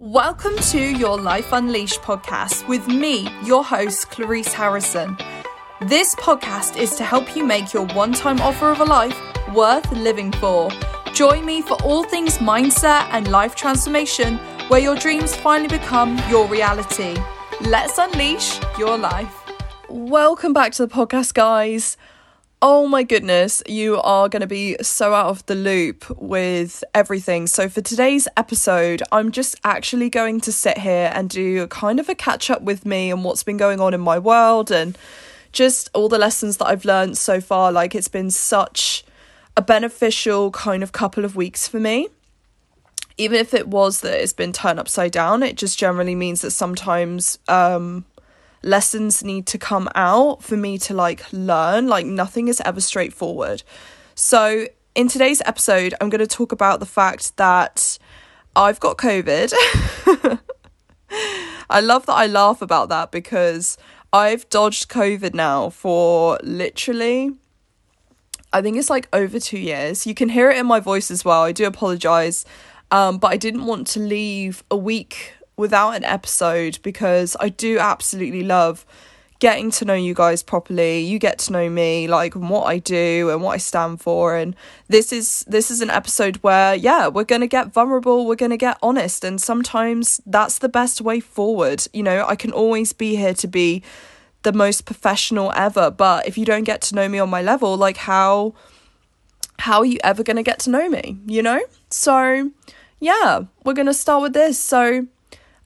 Welcome to your Life Unleashed podcast with me, your host, Clarice Harrison. This podcast is to help you make your one time offer of a life worth living for. Join me for all things mindset and life transformation, where your dreams finally become your reality. Let's unleash your life. Welcome back to the podcast, guys. Oh my goodness, you are going to be so out of the loop with everything. So, for today's episode, I'm just actually going to sit here and do kind of a catch up with me and what's been going on in my world and just all the lessons that I've learned so far. Like, it's been such a beneficial kind of couple of weeks for me. Even if it was that it's been turned upside down, it just generally means that sometimes um, lessons need to come out for me to like learn. Like nothing is ever straightforward. So, in today's episode, I'm going to talk about the fact that I've got COVID. I love that I laugh about that because I've dodged COVID now for literally, I think it's like over two years. You can hear it in my voice as well. I do apologize. Um, but I didn't want to leave a week without an episode because I do absolutely love getting to know you guys properly. You get to know me like what i do and what i stand for. And this is this is an episode where yeah we're going to get vulnerable we're going to get honest and sometimes that's the best way forward. You know i can always be here to be the most professional ever but if you don't get to know me on my level like how how are you ever going to get to know me you know? So yeah we're going to start with this. So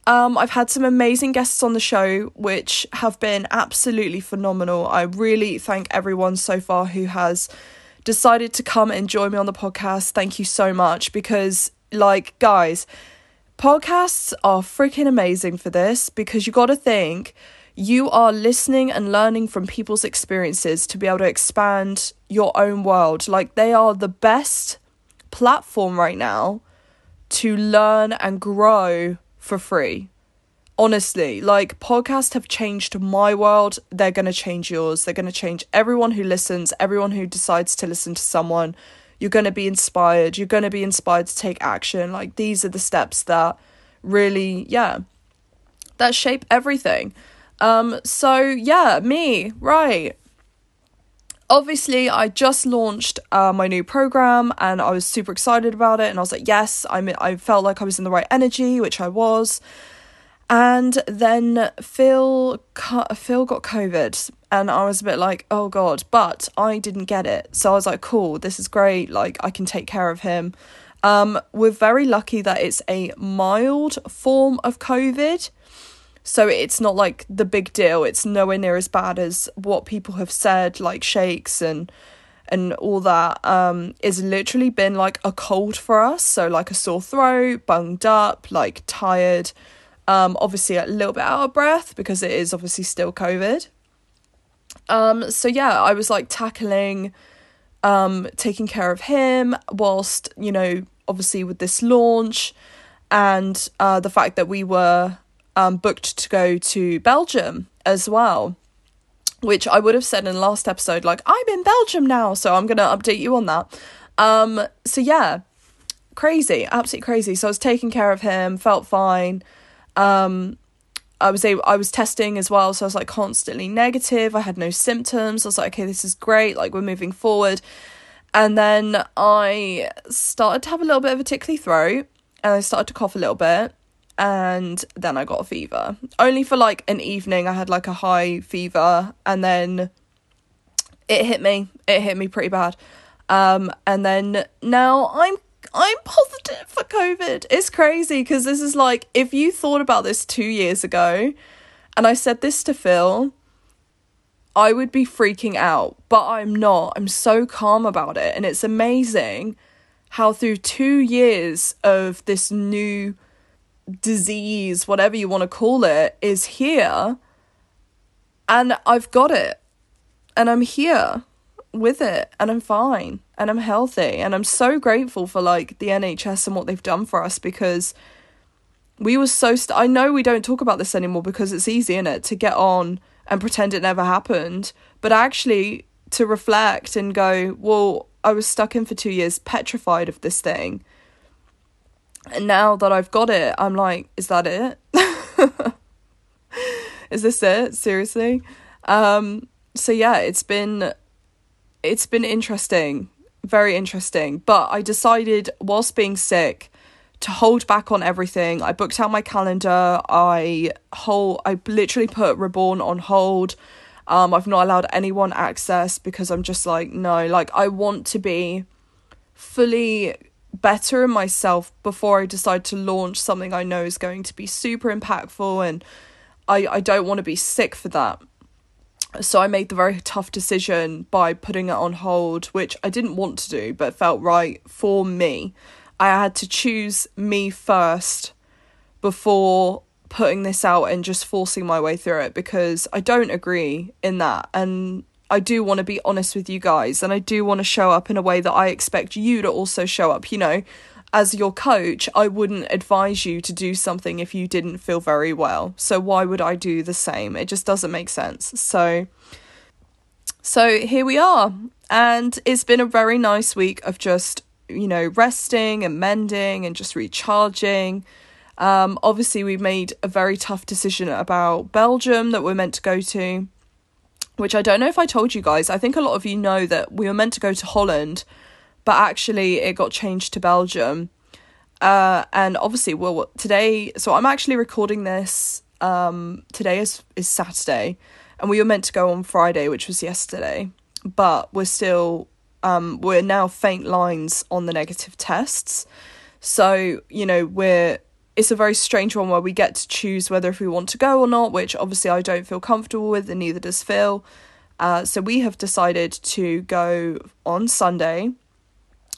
um, I've had some amazing guests on the show, which have been absolutely phenomenal. I really thank everyone so far who has decided to come and join me on the podcast. Thank you so much because, like, guys, podcasts are freaking amazing for this because you got to think you are listening and learning from people's experiences to be able to expand your own world. Like, they are the best platform right now to learn and grow for free. Honestly, like podcasts have changed my world. They're going to change yours. They're going to change everyone who listens, everyone who decides to listen to someone. You're going to be inspired. You're going to be inspired to take action. Like these are the steps that really, yeah, that shape everything. Um, so yeah, me, right obviously i just launched uh, my new program and i was super excited about it and i was like yes i i felt like i was in the right energy which i was. And then phil phil got covid and i was a bit like oh god but i didn't get it. So i was like cool this is great like i can take care of him. Um, we're very lucky that it's a mild form of covid so it's not like the big deal. It's nowhere near as bad as what people have said, like shakes and and all that. Um, is literally been like a cold for us. So like a sore throat, bunged up, like tired. Um, obviously a little bit out of breath because it is obviously still COVID. Um, so yeah, I was like tackling, um, taking care of him whilst you know obviously with this launch, and uh, the fact that we were um, booked to go to Belgium as well, which I would have said in the last episode, like, I'm in Belgium now, so I'm to update you on that. Um, so yeah, crazy, absolutely crazy. So I was taking care of him, felt fine. Um, I was able, I was testing as well, so I was like constantly negative. I had no symptoms. I was like, okay, this is great. Like we're moving forward. And then I started to have a little bit of a tickly throat, and I started to cough a little bit and then I got a fever. Only for like an evening, I had like a high fever, and then it hit me. It hit me pretty bad. Um, and then now I'm I'm positive for COVID. It's crazy because this is like if you thought about this two years ago, and I said this to Phil, I would be freaking out, but I'm not. I'm so calm about it, and it's amazing how through two years of this new disease, whatever you want to call it, is here. And I've got it. And I'm here with it. And I'm fine. And I'm healthy. And I'm so grateful for like the NHS and what they've done for us because we were so. St- I know we don't talk about this anymore because it's easy, in it, to get on and pretend it never happened. But actually, to reflect and go, well, I was stuck in for two years, petrified of this thing And now that I've got it, I'm like, is that it? is this it? Seriously? Um, so yeah, it's been it's been interesting, very interesting. But I decided whilst being sick to hold back on everything. I booked out my calendar. I whole I literally put Reborn on hold. Um, I've not allowed anyone access because I'm just like no, like I want to be fully better in myself before I decide to launch something I know is going to be super impactful and I, I don't want to be sick for that. So I made the very tough decision by putting it on hold, which I didn't want to do, but felt right for me. I had to choose me first before putting this out and just forcing my way through it because I don't agree in that. And I do want to be honest with you guys and I do want to show up in a way that I expect you to also show up. You know, as your coach, I wouldn't advise you to do something if you didn't feel very well. So why would I do the same? It just doesn't make sense. So so here we are. And it's been a very nice week of just, you know, resting and mending and just recharging. Um, obviously, we made a very tough decision about Belgium that we're meant to go to which I don't know if I told you guys. I think a lot of you know that we were meant to go to Holland, but actually it got changed to Belgium. Uh, and obviously, well, today, so I'm actually recording this. Um, today is is Saturday, and we were meant to go on Friday, which was yesterday, but we're still um, we're now faint lines on the negative tests. So you know we're it's a very strange one where we get to choose whether if we want to go or not, which obviously I don't feel comfortable with, and neither does Phil. Uh, so we have decided to go on Sunday,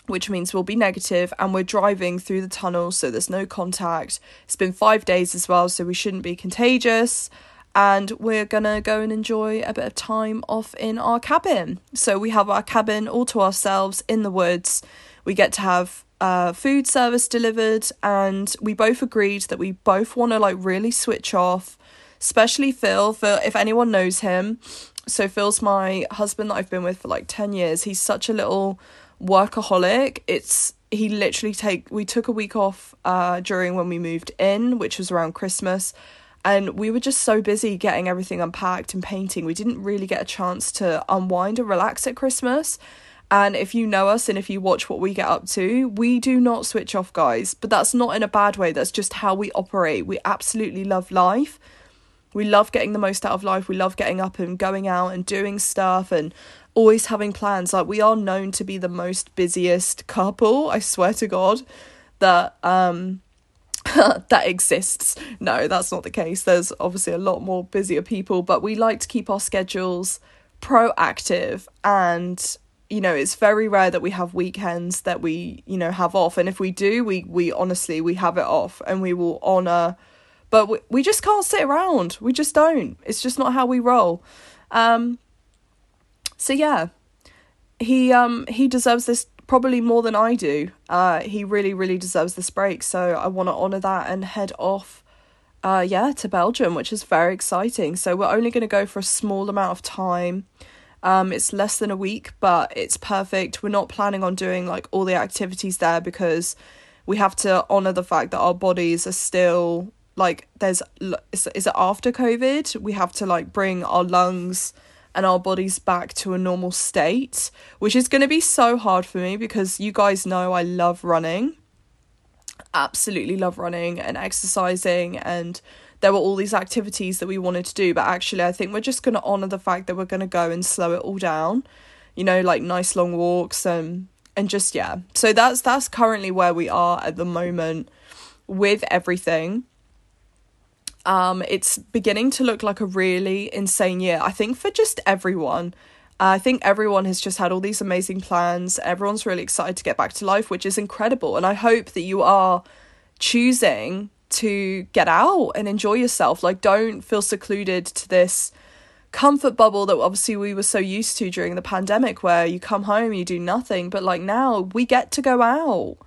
which means we'll be negative, and we're driving through the tunnel, so there's no contact. It's been five days as well, so we shouldn't be contagious. And we're gonna go and enjoy a bit of time off in our cabin. So we have our cabin all to ourselves in the woods. We get to have uh, food service delivered, and we both agreed that we both want to like really switch off. Especially Phil. Phil, if anyone knows him, so Phil's my husband that I've been with for like ten years. He's such a little workaholic. It's he literally take we took a week off uh during when we moved in, which was around Christmas, and we were just so busy getting everything unpacked and painting. We didn't really get a chance to unwind and relax at Christmas. And if you know us and if you watch what we get up to, we do not switch off, guys. But that's not in a bad way, that's just how we operate. We absolutely love life. We love getting the most out of life. We love getting up and going out and doing stuff and always having plans. Like we are known to be the most busiest couple, I swear to God, that um that exists. No, that's not the case. There's obviously a lot more busier people, but we like to keep our schedules proactive and you know it's very rare that we have weekends that we you know have off. And if we do we we honestly we have it off and we will honor but we, we just can't sit around. We just don't. It's just not how we roll. Um so yeah he um he deserves this probably more than i do. Uh he really really deserves this break. So i want to honor that and head off uh yeah to belgium which is very exciting. So we're only going to go for a small amount of time um, it's less than a week, but it's perfect. We're not planning on doing like all the activities there because we have to honor the fact that our bodies are still like there's is, is it after covid we have to like bring our lungs and our bodies back to a normal state which is going to be so hard for me because you guys know I love running absolutely love running and exercising and there were all these activities that we wanted to do, but actually, I think we're just going to honor the fact that we're going to go and slow it all down. You know, like nice long walks and and just yeah. So that's that's currently where we are at the moment with everything. Um, it's beginning to look like a really insane year. I think for just everyone. Uh, I think everyone has just had all these amazing plans. Everyone's really excited to get back to life, which is incredible. And I hope that you are choosing to get out and enjoy yourself. Like, don't feel secluded to this comfort bubble that obviously we were so used to during the pandemic, where you come home, you do nothing. But like now, we get to go out.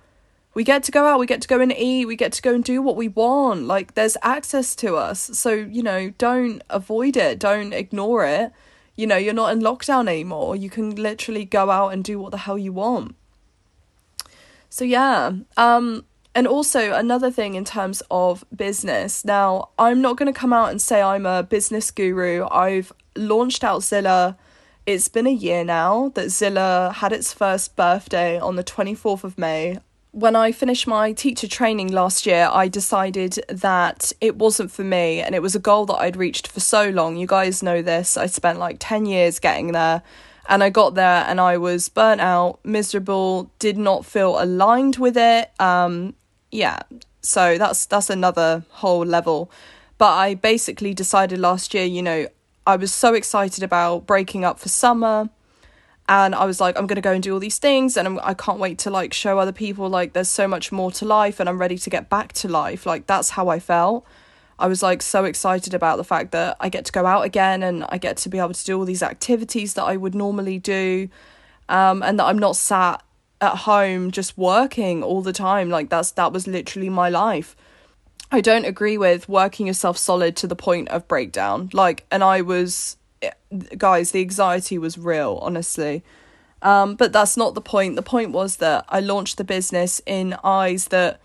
We get to go out, we get to go and eat, we get to go and do what we want. Like, there's access to us. So, you know, don't avoid it, don't ignore it. You know, you're not in lockdown anymore. You can literally go out and do what the hell you want. So, yeah, um, and also another thing in terms of business. Now, I'm not going to come out and say I'm a business guru. I've launched Outzilla. It's been a year now that Zilla had its first birthday on the 24th of May. When I finished my teacher training last year, I decided that it wasn't for me and it was a goal that I'd reached for so long. You guys know this. I spent like 10 years getting there and I got there and I was burnt out, miserable, did not feel aligned with it. Um, yeah, so that's that's another whole level. But I basically decided last year, you know, I was so excited about breaking up for summer and I was like I'm to go and do all these things and I'm, I can't wait to like show other people like there's so much more to life and I'm ready to get back to life. Like that's how I felt. I was like so excited about the fact that I get to go out again and I get to be able to do all these activities that I would normally do um, and that I'm not sat at home just working all the time like that's that was literally my life. I don't agree with working yourself solid to the point of breakdown. Like and i was guys the anxiety was real honestly. Um but that's not the point. The point was that i launched the business in eyes that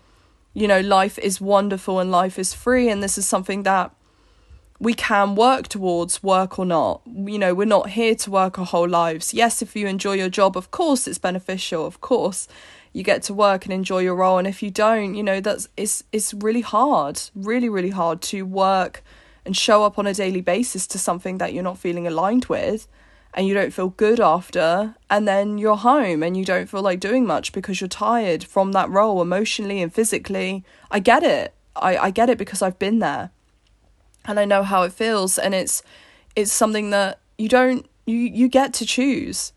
you know life is wonderful and life is free and this is something that we can work towards work or not. You know, we're not here to work our whole lives. Yes, if you enjoy your job, of course it's beneficial. Of course, you get to work and enjoy your role. And if you don't, you know, that's it's it's really hard, really, really hard to work and show up on a daily basis to something that you're not feeling aligned with and you don't feel good after and then you're home and you don't feel like doing much because you're tired from that role emotionally and physically. I get it. I, I get it because I've been there and I know how it feels and it's it's something that you don't you you get to choose.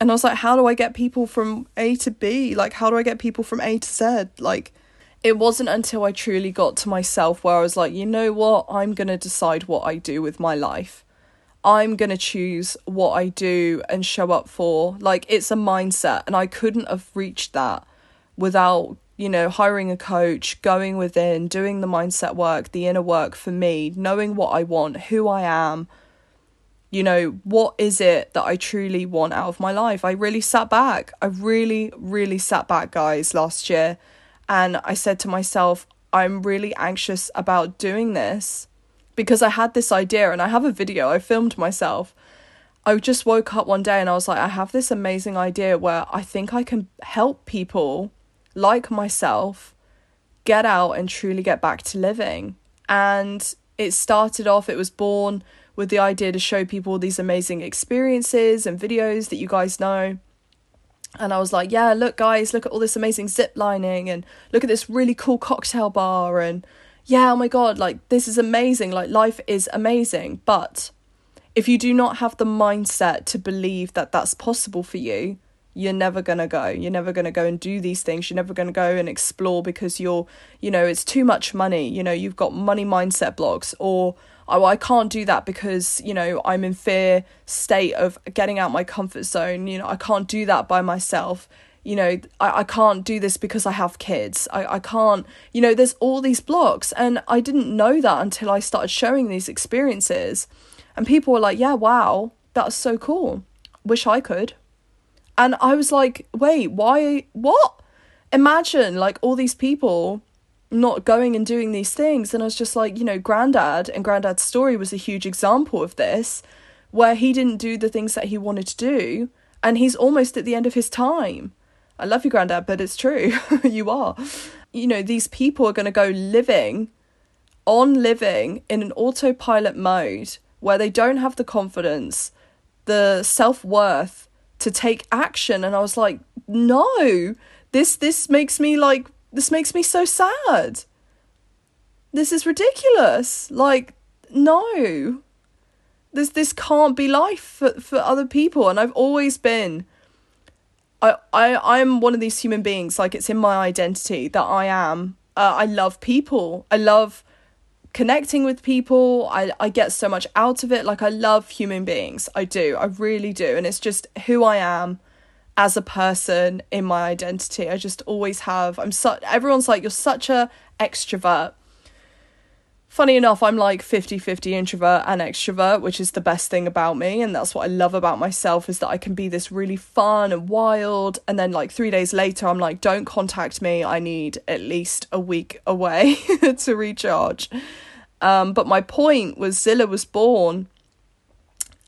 And I was like how do I get people from A to B? Like how do I get people from A to Z? Like it wasn't until I truly got to myself where I was like, you know what? I'm going to decide what I do with my life. I'm going to choose what I do and show up for. Like, it's a mindset, and I couldn't have reached that without you know, hiring a coach, going within, doing the mindset work, the inner work for me, knowing what I want, who I am, you know, what is it that I truly want out of my life? I really sat back. I really, really sat back, guys, last year. And I said to myself, I'm really anxious about doing this because I had this idea and I have a video, I filmed myself. I just woke up one day and I was like, I have this amazing idea where I think I can help people like myself, get out and truly get back to living. And it started off, it was born with the idea to show people these amazing experiences and videos that you guys know. And I was like, yeah, look, guys, look at all this amazing zip lining and look at this really cool cocktail bar. And yeah, oh my God, like this is amazing. Like life is amazing. But if you do not have the mindset to believe that that's possible for you, you're never going to go. You're never going to go and do these things. You're never going to go and explore because you're you know it's too much money. You know you've got money mindset blocks or oh I can't do that because you know I'm in fear state of getting out my comfort zone. You know I can't do that by myself. You know I, I can't do this because I have kids. I, I can't you know there's all these blocks. And I didn't know that until I started showing these experiences. And people were like yeah wow that's so cool. Wish I could and I was like, wait, why? What? Imagine like all these people not going and doing these things. And I was just like, you know, Granddad and Granddad's story was a huge example of this, where he didn't do the things that he wanted to do. And he's almost at the end of his time. I love you, Granddad, but it's true. you are. You know, these people are going to go living on living in an autopilot mode where they don't have the confidence, the self worth to take action and I was like no this this makes me like this makes me so sad. This is ridiculous. Like no. This this can't be life for, for other people. And I've always been I, I I'm one of these human beings like it's in my identity that I am. Uh, I love people. I love connecting with people. I, I get so much out of it. Like, I love human beings. I do. I really do. And it's just who I am as a person in my identity. I just always have. I'm such, everyone's like, you're such a extrovert. Funny enough, I'm like 50 50 introvert and extrovert, which is the best thing about me. And that's what I love about myself is that I can be this really fun and wild. And then, like, three days later, I'm like, don't contact me. I need at least a week away to recharge. Um, but my point was Zilla was born.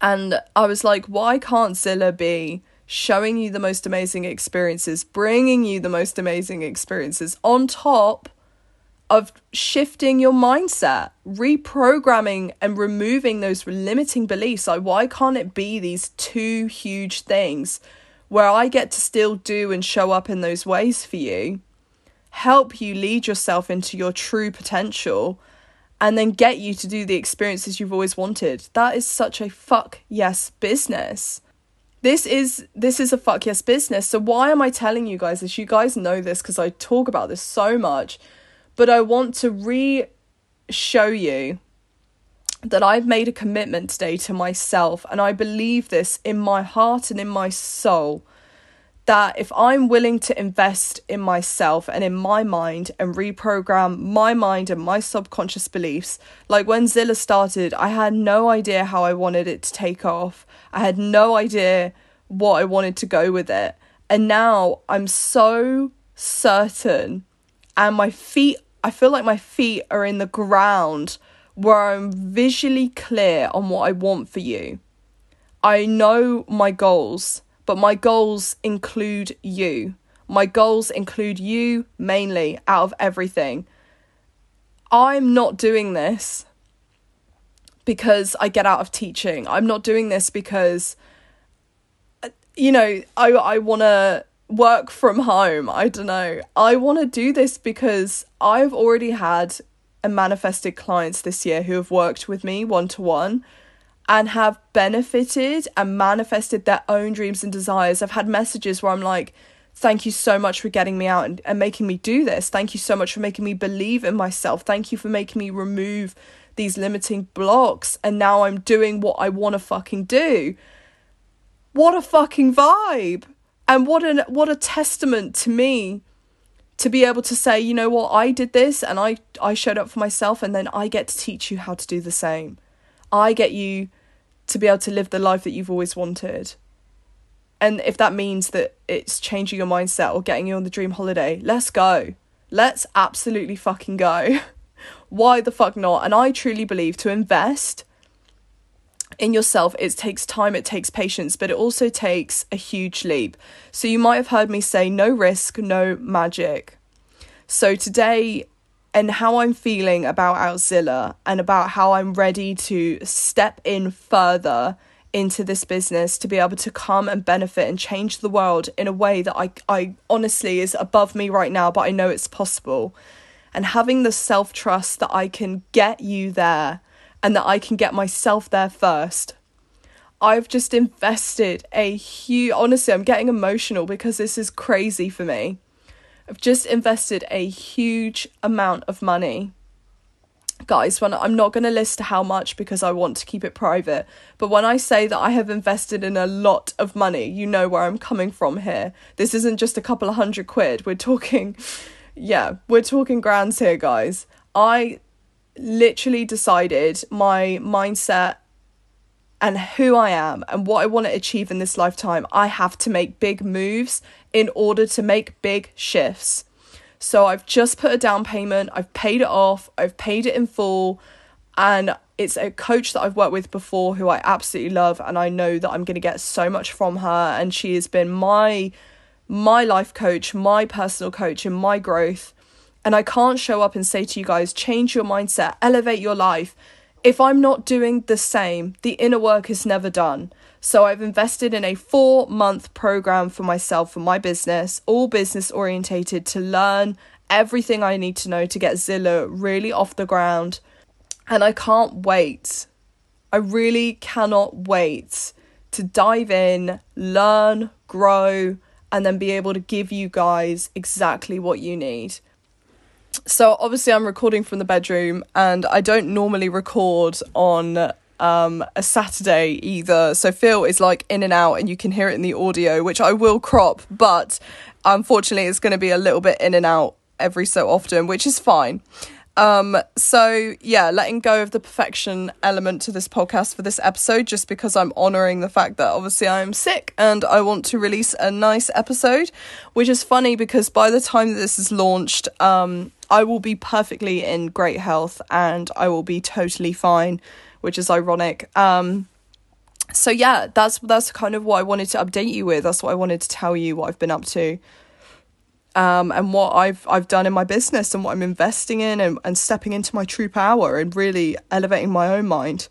And I was like, why can't Zilla be showing you the most amazing experiences, bringing you the most amazing experiences on top of shifting your mindset, reprogramming and removing those limiting beliefs. Like, why can't it be these two huge things where I get to still do and show up in those ways for you, help you lead yourself into your true potential, and then get you to do the experiences you've always wanted? That is such a fuck yes business. This is this is a fuck yes business. So why am I telling you guys this? You guys know this because I talk about this so much but I want to re show you that I've made a commitment today to myself, and I believe this in my heart and in my soul that if I'm willing to invest in myself and in my mind and reprogram my mind and my subconscious beliefs, like when Zilla started, I had no idea how I wanted it to take off. I had no idea what I wanted to go with it. And now I'm so certain and my feet I feel like my feet are in the ground where I'm visually clear on what I want for you. I know my goals, but my goals include you. My goals include you mainly out of everything. I'm not doing this because I get out of teaching. I'm not doing this because uh, you know, I I want to work from home. I don't know. I want to do this because I've already had and manifested clients this year who have worked with me one to one and have benefited and manifested their own dreams and desires. I've had messages where I'm like, thank you so much for getting me out and, and making me do this. Thank you so much for making me believe in myself. Thank you for making me remove these limiting blocks. And now I'm doing what I want to fucking do. What a fucking vibe and what an what a testament to me to be able to say you know what? I did this and i i showed up for myself and then i get to teach you how to do the same. I get you to be able to live the life that you've always wanted. And if that means that it's changing your mindset or getting you on the dream holiday let's go. Let's absolutely fucking go. Why the fuck not? And i truly believe to invest in yourself it takes time it takes patience but it also takes a huge leap. So you might have heard me say no risk no magic. So today and how i'm feeling about outzilla and about how i'm ready to step in further into this business to be able to come and benefit and change the world in a way that I, I honestly is above me right now but i know it's possible. And having the self trust that i can get you there and that I can get myself there first. I've just invested a huge, honestly, I'm getting emotional because this is crazy for me. I've just invested a huge amount of money. Guys, when I'm not going to list how much because I want to keep it private, but when I say that I have invested in a lot of money, you know where I'm coming from here. This isn't just a couple of hundred quid. We're talking, yeah, we're talking grands here, guys. I literally decided my mindset and who I am and what I want to achieve in this lifetime, I have to make big moves in order to make big shifts. So I've just put a down payment, I've paid it off, I've paid it in full, and it's a coach that I've worked with before who I absolutely love and I know that I'm going to get so much from her and she has been my my life coach, my personal coach in my growth and I can't show up and say to you guys, change your mindset, elevate your life. If I'm not doing the same, the inner work is never done. So I've invested in a four month program for myself, for my business, all business orientated to learn everything I need to know to get Zilla really off the ground. And I can't wait. I really cannot wait to dive in, learn, grow, and then be able to give you guys exactly what you need so obviously I'm recording from the bedroom and I don't normally record on um, a Saturday either. So Phil is like in and out and you can hear it in the audio, which I will crop, but unfortunately it's going to be a little bit in and out every so often, which is fine. Um, so yeah, letting go of the perfection element to this podcast for this episode, just because I'm honoring the fact that obviously I am sick and I want to release a nice episode, which is funny because by the time that this is launched, um, I will be perfectly in great health and I will be totally fine, which is ironic. Um, so yeah, that's that's kind of what I wanted to update you with. That's what I wanted to tell you what I've been up to um, and what I've I've done in my business and what I'm investing in and, and stepping into my true power and really elevating my own mind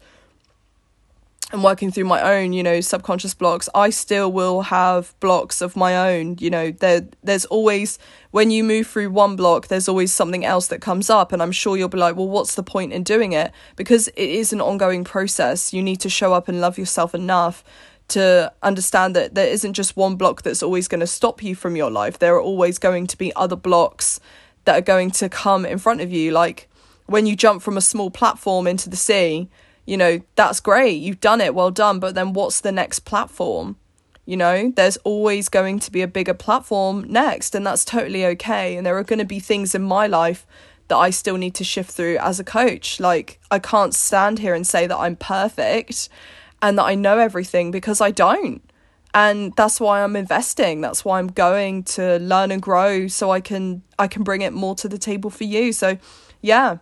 and working through my own, you know, subconscious blocks, I still will have blocks of my own. You know, there there's always when you move through one block, there's always something else that comes up. And I'm sure you'll be like, well, what's the point in doing it? Because it is an ongoing process. You need to show up and love yourself enough to understand that there isn't just one block that's always going to stop you from your life. There are always going to be other blocks that are going to come in front of you. Like when you jump from a small platform into the sea, you know, that's great. You've done it. Well done. But then what's the next platform? You know, there's always going to be a bigger platform next, and that's totally okay. And there are going to be things in my life that I still need to shift through as a coach. Like, I can't stand here and say that I'm perfect and that I know everything because I don't. And that's why I'm investing. That's why I'm going to learn and grow so I can I can bring it more to the table for you. So yeah,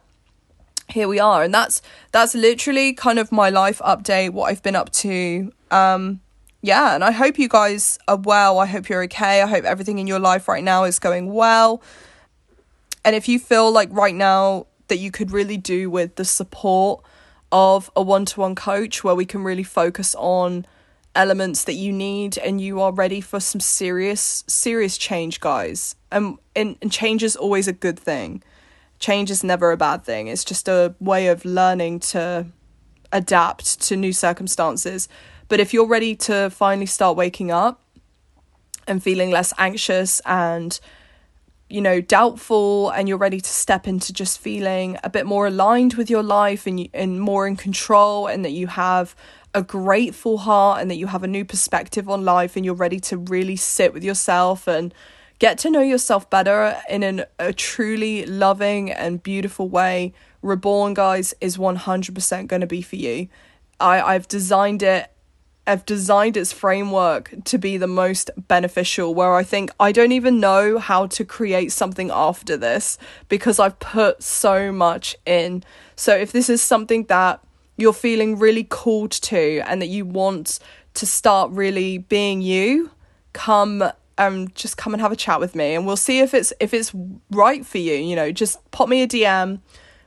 here we are. And that's that's literally kind of my life update, what I've been up to. Um yeah, and I hope you guys are well. I hope you're okay. I hope everything in your life right now is going well. And if you feel like right now that you could really do with the support of a one to one coach where we can really focus on elements that you need and you are ready for some serious serious change guys. And, and and change is always a good thing. Change is never a bad thing. It's just a way of learning to adapt to new circumstances. But if you're ready to finally start waking up and feeling less anxious and you know, doubtful and you're ready to step into just feeling a bit more aligned with your life and, you, and more in control and that you have a grateful heart and that you have a new perspective on life and you're ready to really sit with yourself and get to know yourself better in an, a truly loving and beautiful way, Reborn, guys, is 100% going to be for you. I, I've designed it I've designed its framework to be the most beneficial, where I think I don't even know how to create something after this because I've put so much in. So, if this is something that you're feeling really called to and that you want to start really being you, come um just come and have a chat with me and we'll see if it's if it's right for you, you know, just pop me a DM.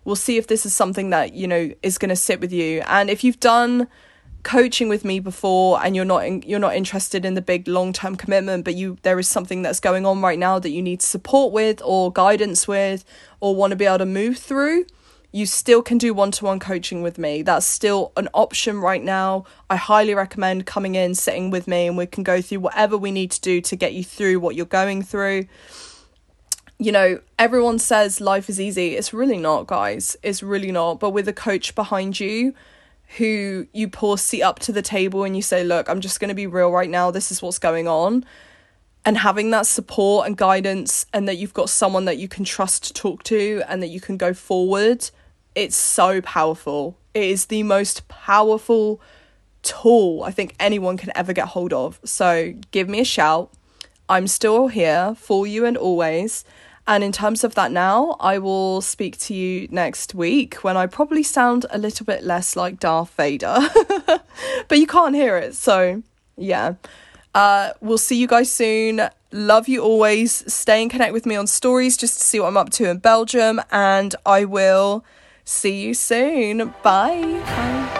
We'll see if this is something that, you know, is going to sit with you. And if you've done coaching with me before and you're not in, you're not interested in the big long-term commitment but you there is something that's going on right now that you need support with or guidance with or want to be able to move through you still can do one-to-one coaching with me that's still an option right now i highly recommend coming in sitting with me and we can go through whatever we need to do to get you through what you're going through you know, everyone says life is easy. It's really not, guys. It's really not. But with a coach behind you, who you pour seat up to the table and you say, Look, I'm just going to be real right now. This is what's going on. And having that support and guidance, and that you've got someone that you can trust to talk to and that you can go forward, it's so powerful. It is the most powerful tool I think anyone can ever get hold of. So give me a shout. I'm still here for you and always. And in terms of that now, I will speak to you next week when I probably sound a little bit less like Darth Vader. but you can't hear it, so yeah. Uh, we'll see you guys soon. Love you always. Stay and connect with me on stories just to see what I'm up to in Belgium. And I will see you soon. Bye. Bye.